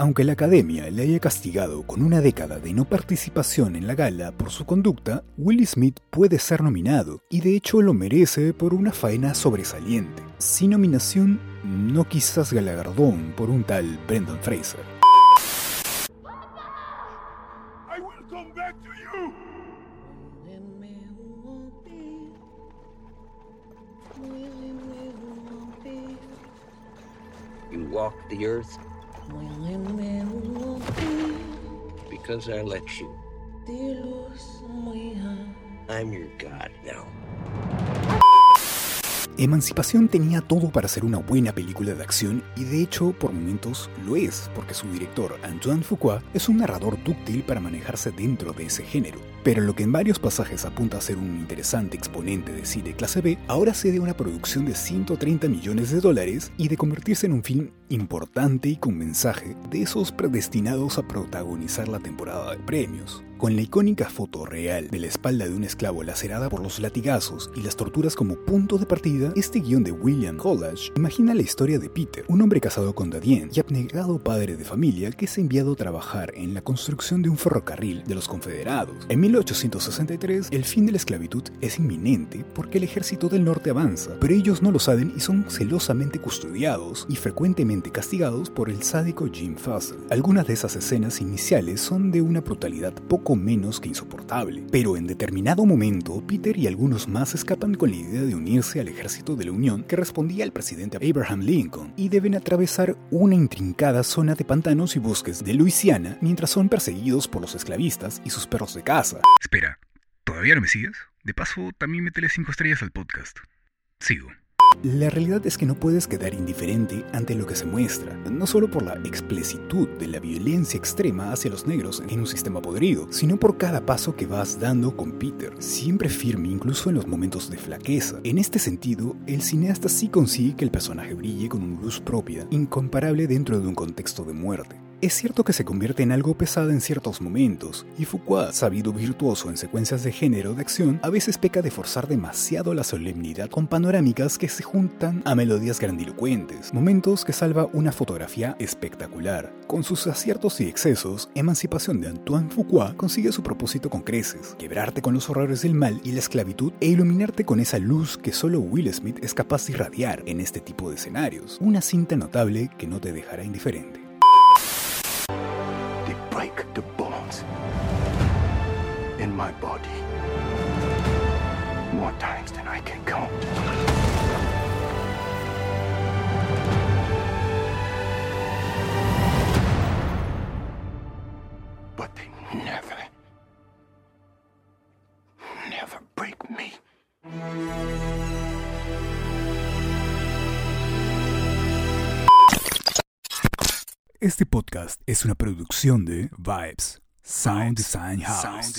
Aunque la academia le haya castigado con una década de no participación en la gala por su conducta, Will Smith puede ser nominado y de hecho lo merece por una faena sobresaliente. Sin nominación, no quizás galardón por un tal Brendan Fraser. You walk the earth because I let you. I'm your God now. Emancipación tenía todo para ser una buena película de acción y de hecho por momentos lo es, porque su director Antoine Fuqua es un narrador dúctil para manejarse dentro de ese género. Pero lo que en varios pasajes apunta a ser un interesante exponente de cine clase B, ahora se de una producción de 130 millones de dólares y de convertirse en un film importante y con mensaje de esos predestinados a protagonizar la temporada de premios. Con la icónica foto real de la espalda de un esclavo lacerada por los latigazos y las torturas como punto de partida, este guion de William Collage imagina la historia de Peter, un hombre casado con Dadien y abnegado padre de familia que es enviado a trabajar en la construcción de un ferrocarril de los confederados. En 1863, el fin de la esclavitud es inminente porque el ejército del norte avanza, pero ellos no lo saben y son celosamente custodiados y frecuentemente castigados por el sádico Jim Fussell. Algunas de esas escenas iniciales son de una brutalidad poco menos que insoportable. Pero en determinado momento, Peter y algunos más escapan con la idea de unirse al ejército de la Unión que respondía al presidente Abraham Lincoln y deben atravesar una intrincada zona de pantanos y bosques de Luisiana mientras son perseguidos por los esclavistas y sus perros de caza. Espera, ¿todavía no me sigues? De paso, también métele 5 estrellas al podcast. Sigo. La realidad es que no puedes quedar indiferente ante lo que se muestra, no solo por la explicitud de la violencia extrema hacia los negros en un sistema podrido, sino por cada paso que vas dando con Peter, siempre firme incluso en los momentos de flaqueza. En este sentido, el cineasta sí consigue que el personaje brille con una luz propia, incomparable dentro de un contexto de muerte. Es cierto que se convierte en algo pesada en ciertos momentos, y Foucault, sabido virtuoso en secuencias de género de acción, a veces peca de forzar demasiado la solemnidad con panorámicas que se juntan a melodías grandilocuentes, momentos que salva una fotografía espectacular. Con sus aciertos y excesos, Emancipación de Antoine Foucault consigue su propósito con creces, quebrarte con los horrores del mal y la esclavitud e iluminarte con esa luz que solo Will Smith es capaz de irradiar en este tipo de escenarios, una cinta notable que no te dejará indiferente. In my body more times than I can count. But they never, never break me. Este podcast es una producción de Vibes Sound Design House.